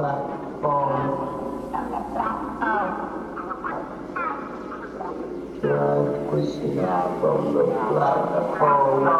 platform. Transmission from the platform.